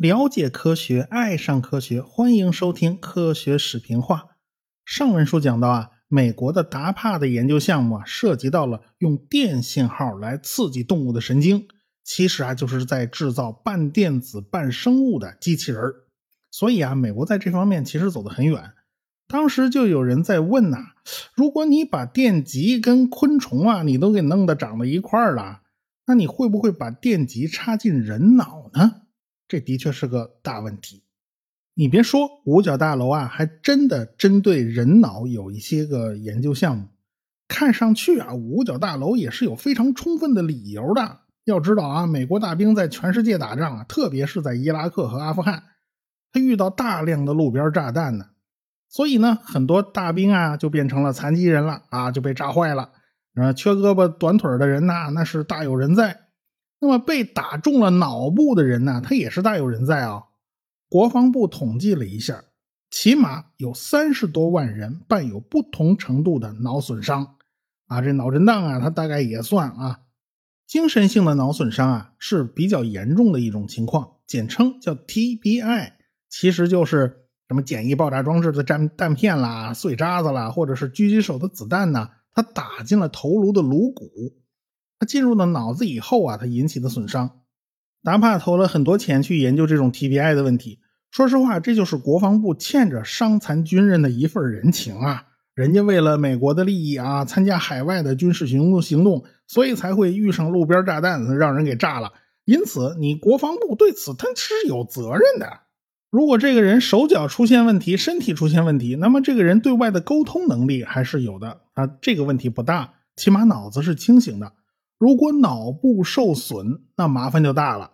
了解科学，爱上科学，欢迎收听科学史评话。上文书讲到啊，美国的达帕的研究项目啊，涉及到了用电信号来刺激动物的神经，其实啊，就是在制造半电子半生物的机器人。所以啊，美国在这方面其实走得很远。当时就有人在问呐，如果你把电极跟昆虫啊，你都给弄得长到一块儿了，那你会不会把电极插进人脑呢？这的确是个大问题。你别说，五角大楼啊，还真的针对人脑有一些个研究项目。看上去啊，五角大楼也是有非常充分的理由的。要知道啊，美国大兵在全世界打仗啊，特别是在伊拉克和阿富汗，他遇到大量的路边炸弹呢，所以呢，很多大兵啊就变成了残疾人了啊，就被炸坏了。啊，缺胳膊短腿的人呐，那是大有人在。那么被打中了脑部的人呢，他也是大有人在啊。国防部统计了一下，起码有三十多万人伴有不同程度的脑损伤啊。这脑震荡啊，它大概也算啊。精神性的脑损伤啊是比较严重的一种情况，简称叫 TBI，其实就是什么简易爆炸装置的弹弹片啦、碎渣子啦，或者是狙击手的子弹呢，它打进了头颅的颅骨。它进入了脑子以后啊，它引起的损伤，达帕投了很多钱去研究这种 TBI 的问题。说实话，这就是国防部欠着伤残军人的一份人情啊！人家为了美国的利益啊，参加海外的军事行动行动，所以才会遇上路边炸弹，让人给炸了。因此，你国防部对此他是有责任的。如果这个人手脚出现问题，身体出现问题，那么这个人对外的沟通能力还是有的啊，这个问题不大，起码脑子是清醒的。如果脑部受损，那麻烦就大了。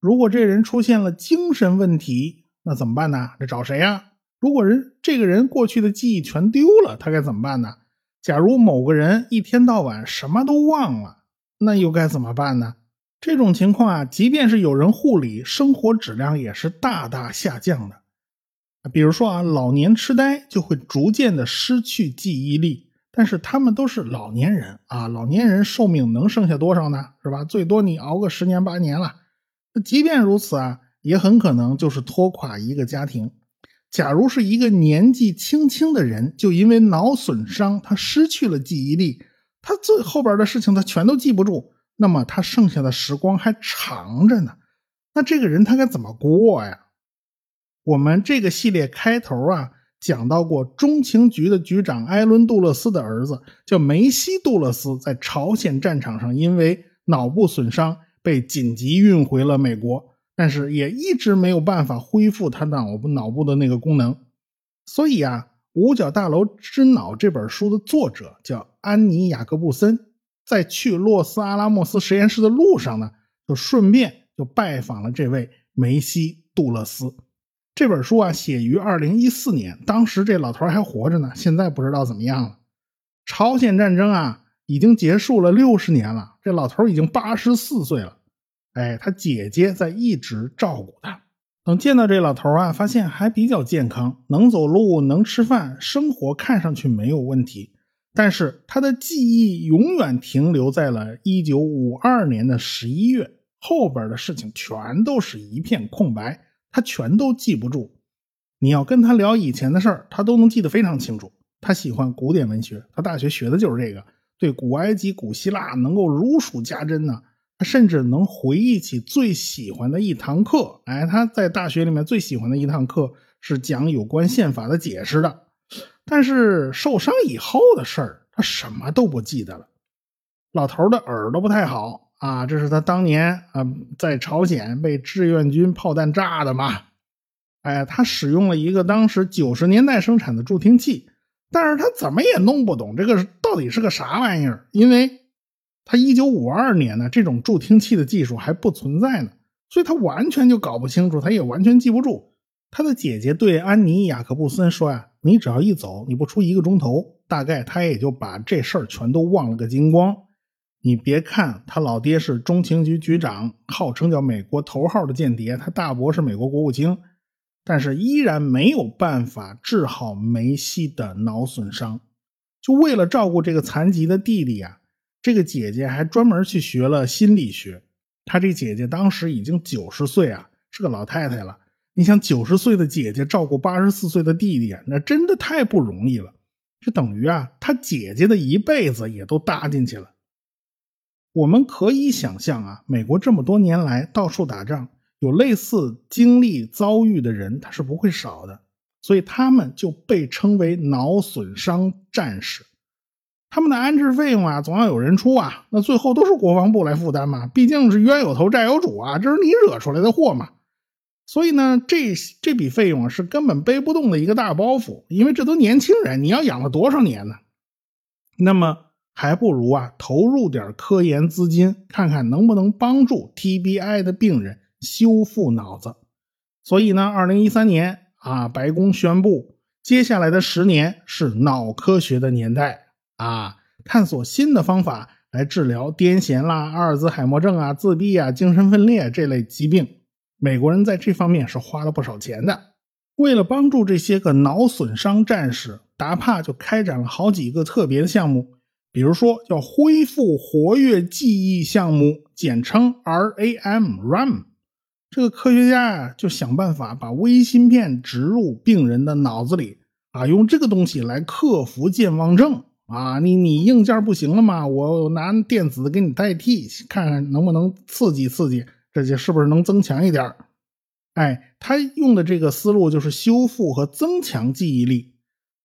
如果这人出现了精神问题，那怎么办呢？这找谁呀？如果人这个人过去的记忆全丢了，他该怎么办呢？假如某个人一天到晚什么都忘了，那又该怎么办呢？这种情况啊，即便是有人护理，生活质量也是大大下降的。比如说啊，老年痴呆就会逐渐的失去记忆力。但是他们都是老年人啊，老年人寿命能剩下多少呢？是吧？最多你熬个十年八年了。那即便如此啊，也很可能就是拖垮一个家庭。假如是一个年纪轻轻的人，就因为脑损伤，他失去了记忆力，他最后边的事情他全都记不住，那么他剩下的时光还长着呢。那这个人他该怎么过呀？我们这个系列开头啊。讲到过，中情局的局长艾伦·杜勒斯的儿子叫梅西·杜勒斯，在朝鲜战场上因为脑部损伤被紧急运回了美国，但是也一直没有办法恢复他脑部脑部的那个功能。所以啊，《五角大楼之脑》这本书的作者叫安妮·雅各布森，在去洛斯阿拉莫斯实验室的路上呢，就顺便就拜访了这位梅西·杜勒斯。这本书啊，写于二零一四年，当时这老头还活着呢。现在不知道怎么样了。朝鲜战争啊，已经结束了六十年了，这老头已经八十四岁了。哎，他姐姐在一直照顾他。等见到这老头啊，发现还比较健康，能走路，能吃饭，生活看上去没有问题。但是他的记忆永远停留在了一九五二年的十一月，后边的事情全都是一片空白。他全都记不住，你要跟他聊以前的事儿，他都能记得非常清楚。他喜欢古典文学，他大学学的就是这个，对古埃及、古希腊能够如数家珍呢。他甚至能回忆起最喜欢的一堂课，哎，他在大学里面最喜欢的一堂课是讲有关宪法的解释的。但是受伤以后的事儿，他什么都不记得了。老头的耳朵不太好。啊，这是他当年啊在朝鲜被志愿军炮弹炸的嘛？哎，他使用了一个当时九十年代生产的助听器，但是他怎么也弄不懂这个到底是个啥玩意儿，因为他一九五二年呢，这种助听器的技术还不存在呢，所以他完全就搞不清楚，他也完全记不住。他的姐姐对安妮·雅克布森说呀：“你只要一走，你不出一个钟头，大概他也就把这事儿全都忘了个精光。”你别看他老爹是中情局局长，号称叫美国头号的间谍，他大伯是美国国务卿，但是依然没有办法治好梅西的脑损伤。就为了照顾这个残疾的弟弟啊，这个姐姐还专门去学了心理学。她这姐姐当时已经九十岁啊，是个老太太了。你想，九十岁的姐姐照顾八十四岁的弟弟，那真的太不容易了。这等于啊，他姐姐的一辈子也都搭进去了。我们可以想象啊，美国这么多年来到处打仗，有类似经历遭遇的人，他是不会少的。所以他们就被称为脑损伤战士。他们的安置费用啊，总要有人出啊，那最后都是国防部来负担嘛。毕竟是冤有头债有主啊，这是你惹出来的祸嘛。所以呢，这这笔费用是根本背不动的一个大包袱，因为这都年轻人，你要养了多少年呢？那么还不如啊，投入点科研资金，看看能不能帮助 TBI 的病人修复脑子。所以呢，二零一三年啊，白宫宣布，接下来的十年是脑科学的年代啊，探索新的方法来治疗癫痫啦、阿尔兹海默症啊、自闭啊、精神分裂这类疾病。美国人在这方面是花了不少钱的。为了帮助这些个脑损伤战士，达帕就开展了好几个特别的项目，比如说叫恢复活跃记忆项目，简称 RAM，RAM。这个科学家呀，就想办法把微芯片植入病人的脑子里，啊，用这个东西来克服健忘症。啊，你你硬件不行了吗？我拿电子给你代替，看看能不能刺激刺激。这就是不是能增强一点哎，他用的这个思路就是修复和增强记忆力。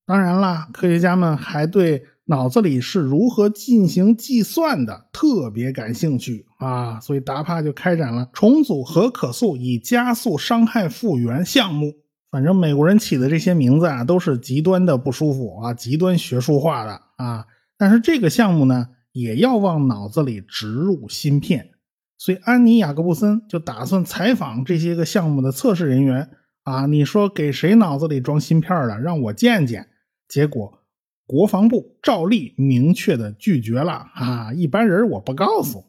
当然啦，科学家们还对脑子里是如何进行计算的特别感兴趣啊，所以达帕就开展了重组核可塑以加速伤害复原项目。反正美国人起的这些名字啊，都是极端的不舒服啊，极端学术化的啊。但是这个项目呢，也要往脑子里植入芯片。所以，安妮·雅各布森就打算采访这些个项目的测试人员啊，你说给谁脑子里装芯片了？让我见见。结果，国防部照例明确的拒绝了啊，一般人我不告诉。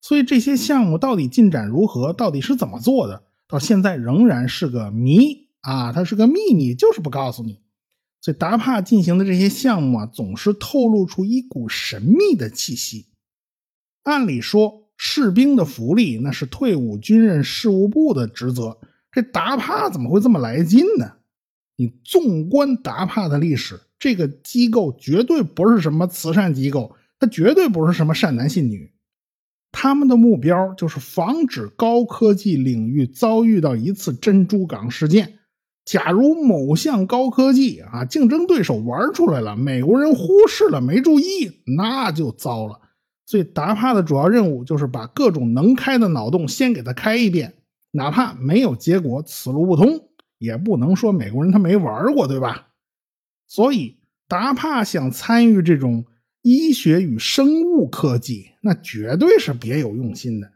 所以，这些项目到底进展如何？到底是怎么做的？到现在仍然是个谜啊，它是个秘密，就是不告诉你。所以，达帕进行的这些项目啊，总是透露出一股神秘的气息。按理说。士兵的福利那是退伍军人事务部的职责，这达帕怎么会这么来劲呢？你纵观达帕的历史，这个机构绝对不是什么慈善机构，它绝对不是什么善男信女，他们的目标就是防止高科技领域遭遇到一次珍珠港事件。假如某项高科技啊竞争对手玩出来了，美国人忽视了没注意，那就糟了。所以达帕的主要任务就是把各种能开的脑洞先给他开一遍，哪怕没有结果，此路不通，也不能说美国人他没玩过，对吧？所以达帕想参与这种医学与生物科技，那绝对是别有用心的。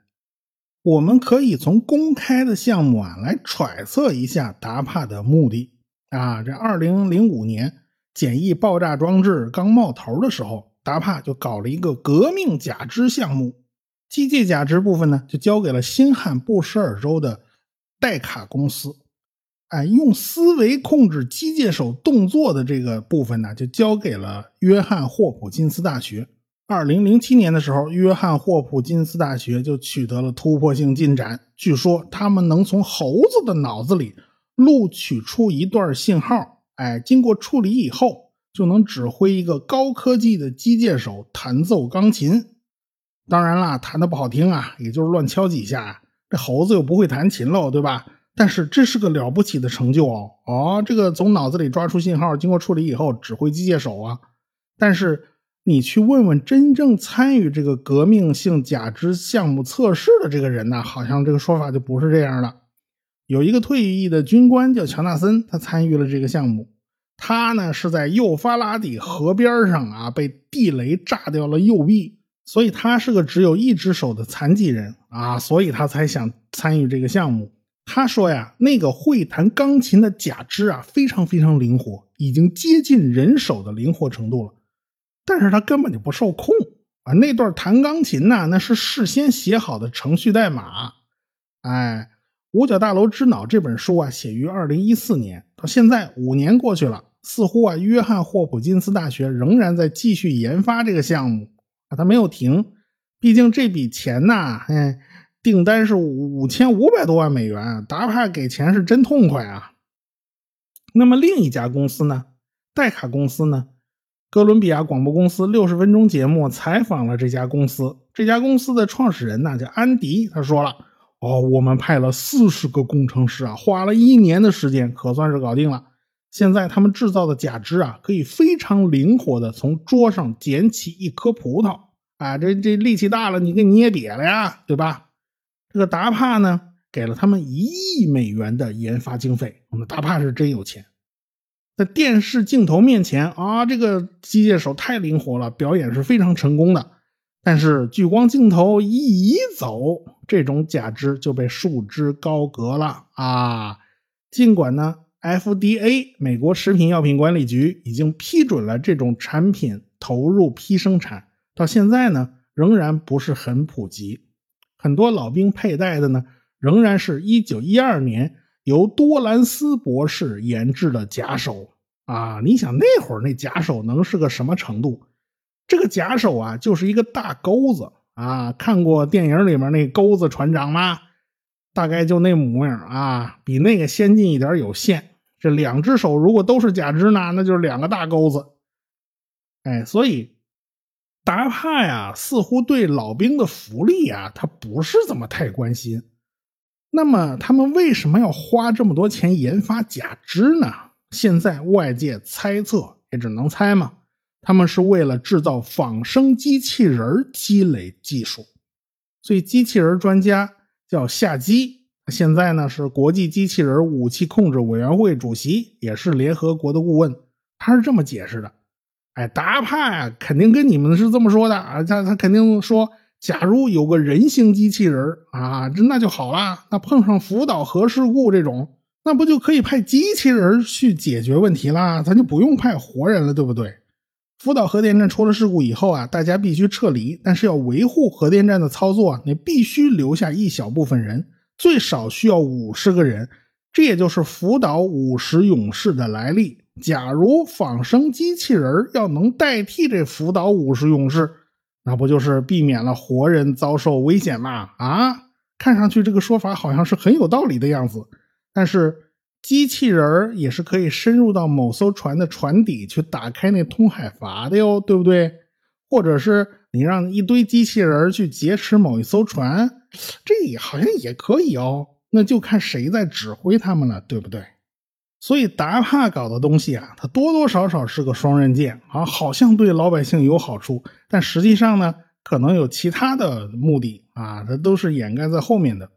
我们可以从公开的项目啊来揣测一下达帕的目的啊。这二零零五年简易爆炸装置刚冒头的时候。达帕就搞了一个革命假肢项目，机械假肢部分呢就交给了新罕布什尔州的戴卡公司，哎，用思维控制机械手动作的这个部分呢就交给了约翰霍普金斯大学。二零零七年的时候，约翰霍普金斯大学就取得了突破性进展，据说他们能从猴子的脑子里录取出一段信号，哎，经过处理以后。就能指挥一个高科技的机械手弹奏钢琴，当然啦，弹的不好听啊，也就是乱敲几下。这猴子又不会弹琴喽，对吧？但是这是个了不起的成就哦。哦，这个从脑子里抓出信号，经过处理以后指挥机械手啊。但是你去问问真正参与这个革命性假肢项目测试的这个人呢，好像这个说法就不是这样了。有一个退役的军官叫乔纳森，他参与了这个项目。他呢是在幼发拉底河边上啊，被地雷炸掉了右臂，所以他是个只有一只手的残疾人啊，所以他才想参与这个项目。他说呀，那个会弹钢琴的假肢啊，非常非常灵活，已经接近人手的灵活程度了，但是他根本就不受控啊。那段弹钢琴呢，那是事先写好的程序代码。哎，《五角大楼之脑》这本书啊，写于二零一四年，到现在五年过去了。似乎啊，约翰霍普金斯大学仍然在继续研发这个项目啊，他没有停。毕竟这笔钱呐，哎，订单是五千五百多万美元，达帕给钱是真痛快啊。那么另一家公司呢？戴卡公司呢？哥伦比亚广播公司六十分钟节目采访了这家公司，这家公司的创始人呢叫安迪，他说了：“哦，我们派了四十个工程师啊，花了一年的时间，可算是搞定了。现在他们制造的假肢啊，可以非常灵活的从桌上捡起一颗葡萄啊，这这力气大了，你给捏瘪了呀，对吧？这个达帕呢，给了他们一亿美元的研发经费，我们达帕是真有钱。”在电视镜头面前啊，这个机械手太灵活了，表演是非常成功的。但是聚光镜头一移走，这种假肢就被束之高阁了啊！尽管呢，FDA 美国食品药品管理局已经批准了这种产品投入批生产，到现在呢，仍然不是很普及。很多老兵佩戴的呢，仍然是一九一二年。由多兰斯博士研制的假手啊，你想那会儿那假手能是个什么程度？这个假手啊，就是一个大钩子啊。看过电影里面那钩子船长吗？大概就那模样啊，比那个先进一点有限。这两只手如果都是假肢呢，那就是两个大钩子。哎，所以达帕呀，似乎对老兵的福利啊，他不是怎么太关心。那么他们为什么要花这么多钱研发假肢呢？现在外界猜测，也只能猜嘛。他们是为了制造仿生机器人积累技术。所以机器人专家叫夏基，现在呢是国际机器人武器控制委员会主席，也是联合国的顾问。他是这么解释的：哎，达帕呀，肯定跟你们是这么说的啊，他他肯定说。假如有个人形机器人啊，这那就好了。那碰上福岛核事故这种，那不就可以派机器人去解决问题啦？咱就不用派活人了，对不对？福岛核电站出了事故以后啊，大家必须撤离，但是要维护核电站的操作，你必须留下一小部分人，最少需要五十个人。这也就是福岛五十勇士的来历。假如仿生机器人要能代替这福岛武士勇士。那不就是避免了活人遭受危险吗？啊，看上去这个说法好像是很有道理的样子。但是机器人也是可以深入到某艘船的船底去打开那通海阀的哟，对不对？或者是你让一堆机器人去劫持某一艘船，这也好像也可以哦。那就看谁在指挥他们了，对不对？所以达帕搞的东西啊，它多多少少是个双刃剑啊，好像对老百姓有好处，但实际上呢，可能有其他的目的啊，它都是掩盖在后面的。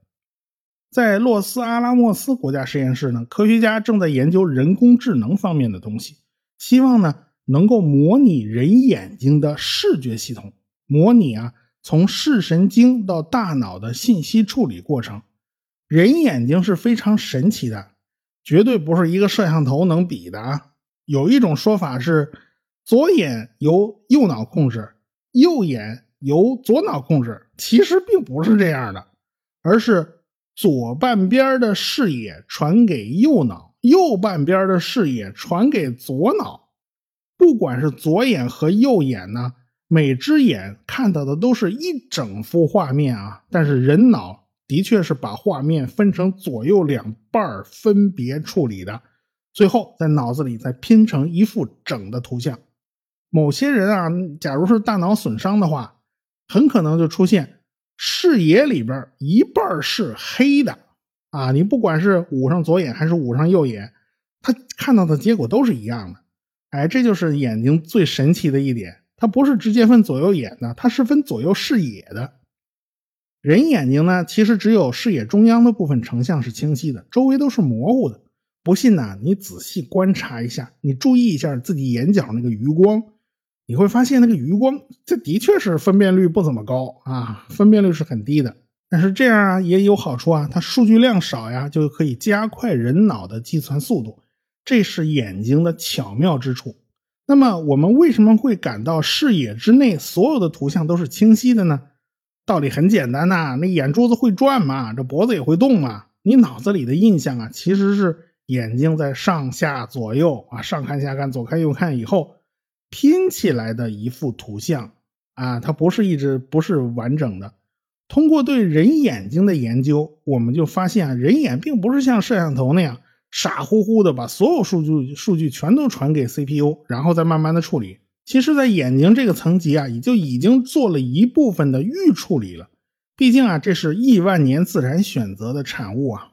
在洛斯阿拉莫斯国家实验室呢，科学家正在研究人工智能方面的东西，希望呢能够模拟人眼睛的视觉系统，模拟啊从视神经到大脑的信息处理过程。人眼睛是非常神奇的。绝对不是一个摄像头能比的啊！有一种说法是，左眼由右脑控制，右眼由左脑控制。其实并不是这样的，而是左半边的视野传给右脑，右半边的视野传给左脑。不管是左眼和右眼呢，每只眼看到的都是一整幅画面啊，但是人脑。的确是把画面分成左右两半分别处理的，最后在脑子里再拼成一幅整的图像。某些人啊，假如是大脑损伤的话，很可能就出现视野里边一半是黑的啊！你不管是捂上左眼还是捂上右眼，他看到的结果都是一样的。哎，这就是眼睛最神奇的一点，它不是直接分左右眼的，它是分左右视野的。人眼睛呢，其实只有视野中央的部分成像是清晰的，周围都是模糊的。不信呢，你仔细观察一下，你注意一下自己眼角那个余光，你会发现那个余光，这的确是分辨率不怎么高啊，分辨率是很低的。但是这样啊也有好处啊，它数据量少呀，就可以加快人脑的计算速度，这是眼睛的巧妙之处。那么我们为什么会感到视野之内所有的图像都是清晰的呢？道理很简单呐，那眼珠子会转嘛，这脖子也会动嘛。你脑子里的印象啊，其实是眼睛在上下左右啊，上看下看，左看右看以后拼起来的一幅图像啊，它不是一直不是完整的。通过对人眼睛的研究，我们就发现啊，人眼并不是像摄像头那样傻乎乎的把所有数据数据全都传给 CPU，然后再慢慢的处理。其实，在眼睛这个层级啊，也就已经做了一部分的预处理了。毕竟啊，这是亿万年自然选择的产物啊。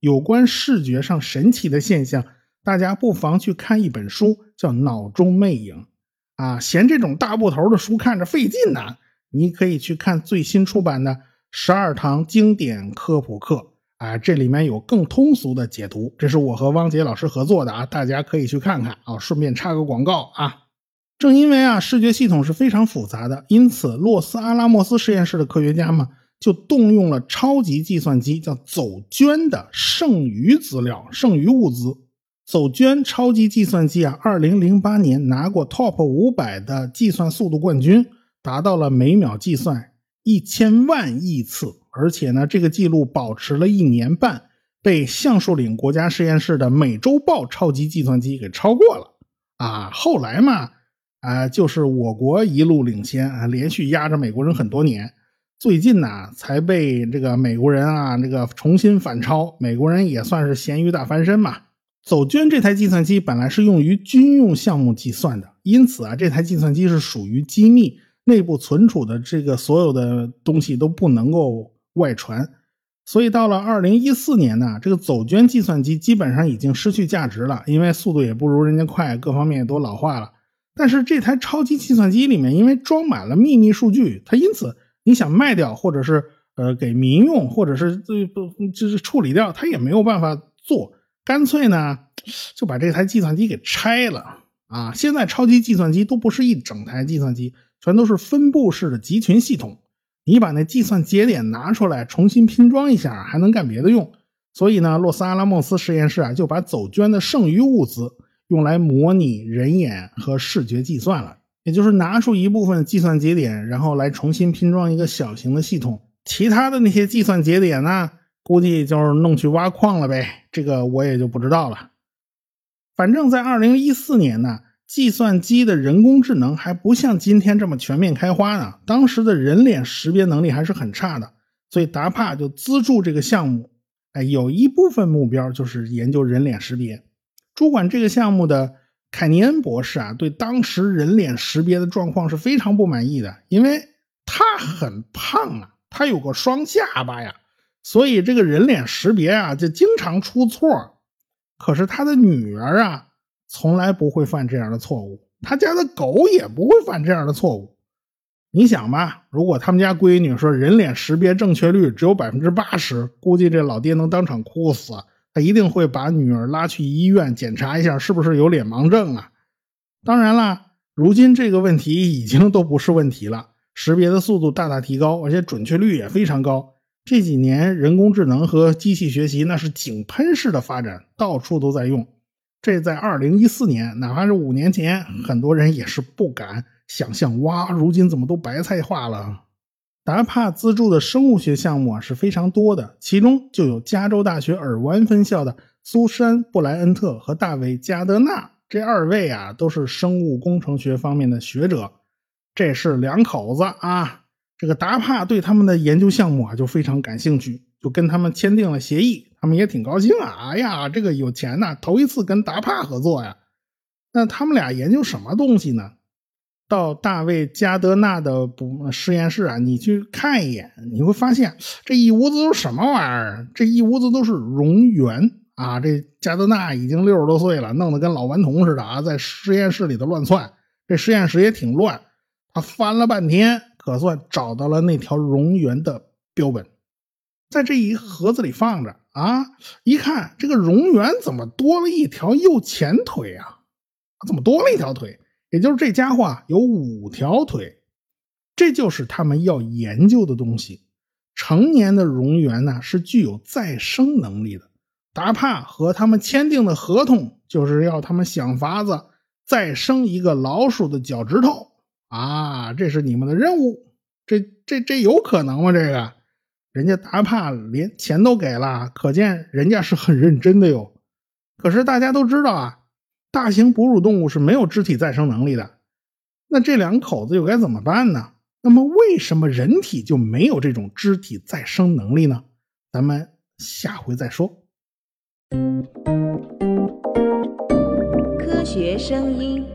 有关视觉上神奇的现象，大家不妨去看一本书，叫《脑中魅影》啊。嫌这种大部头的书看着费劲呢，你可以去看最新出版的《十二堂经典科普课》啊，这里面有更通俗的解读。这是我和汪杰老师合作的啊，大家可以去看看啊。顺便插个广告啊。正因为啊，视觉系统是非常复杂的，因此洛斯阿拉莫斯实验室的科学家们就动用了超级计算机，叫走娟的剩余资料、剩余物资。走娟超级计算机啊，二零零八年拿过 TOP 五百的计算速度冠军，达到了每秒计算一千万亿次，而且呢，这个记录保持了一年半，被橡树岭国家实验室的美洲豹超级计算机给超过了。啊，后来嘛。啊，就是我国一路领先啊，连续压着美国人很多年，最近呢才被这个美国人啊这个重新反超，美国人也算是咸鱼大翻身嘛。走捐这台计算机本来是用于军用项目计算的，因此啊这台计算机是属于机密，内部存储的这个所有的东西都不能够外传，所以到了二零一四年呢，这个走捐计算机基本上已经失去价值了，因为速度也不如人家快，各方面也都老化了。但是这台超级计算机里面，因为装满了秘密数据，它因此你想卖掉，或者是呃给民用，或者是这不就是处理掉，它也没有办法做，干脆呢 就把这台计算机给拆了啊！现在超级计算机都不是一整台计算机，全都是分布式的集群系统，你把那计算节点拿出来重新拼装一下，还能干别的用。所以呢，洛斯阿拉莫斯实验室啊就把走捐的剩余物资。用来模拟人眼和视觉计算了，也就是拿出一部分计算节点，然后来重新拼装一个小型的系统。其他的那些计算节点呢，估计就是弄去挖矿了呗。这个我也就不知道了。反正，在二零一四年呢，计算机的人工智能还不像今天这么全面开花呢。当时的人脸识别能力还是很差的，所以达帕就资助这个项目。哎，有一部分目标就是研究人脸识别。主管这个项目的凯尼恩博士啊，对当时人脸识别的状况是非常不满意的，因为他很胖啊，他有个双下巴呀，所以这个人脸识别啊就经常出错。可是他的女儿啊，从来不会犯这样的错误，他家的狗也不会犯这样的错误。你想吧，如果他们家闺女说人脸识别正确率只有百分之八十，估计这老爹能当场哭死。他一定会把女儿拉去医院检查一下，是不是有脸盲症啊？当然啦，如今这个问题已经都不是问题了，识别的速度大大提高，而且准确率也非常高。这几年人工智能和机器学习那是井喷式的发展，到处都在用。这在二零一四年，哪怕是五年前，很多人也是不敢想象。哇，如今怎么都白菜化了？达帕资助的生物学项目啊是非常多的，其中就有加州大学尔湾分校的苏珊布莱恩特和大卫加德纳这二位啊都是生物工程学方面的学者，这是两口子啊。这个达帕对他们的研究项目啊就非常感兴趣，就跟他们签订了协议，他们也挺高兴啊。哎呀，这个有钱呐，头一次跟达帕合作呀。那他们俩研究什么东西呢？到大卫加德纳的不实验室啊，你去看一眼，你会发现这一屋子都是什么玩意儿？这一屋子都是蝾螈啊！这加德纳已经六十多岁了，弄得跟老顽童似的啊，在实验室里头乱窜。这实验室也挺乱，他翻了半天，可算找到了那条蝾螈的标本，在这一盒子里放着啊！一看，这个蝾螈怎么多了一条右前腿啊？怎么多了一条腿？也就是这家伙有五条腿，这就是他们要研究的东西。成年的蝾螈呢是具有再生能力的。达帕和他们签订的合同就是要他们想法子再生一个老鼠的脚趾头啊，这是你们的任务。这这这有可能吗？这个人家达帕连钱都给了，可见人家是很认真的哟。可是大家都知道啊。大型哺乳动物是没有肢体再生能力的，那这两口子又该怎么办呢？那么为什么人体就没有这种肢体再生能力呢？咱们下回再说。科学声音。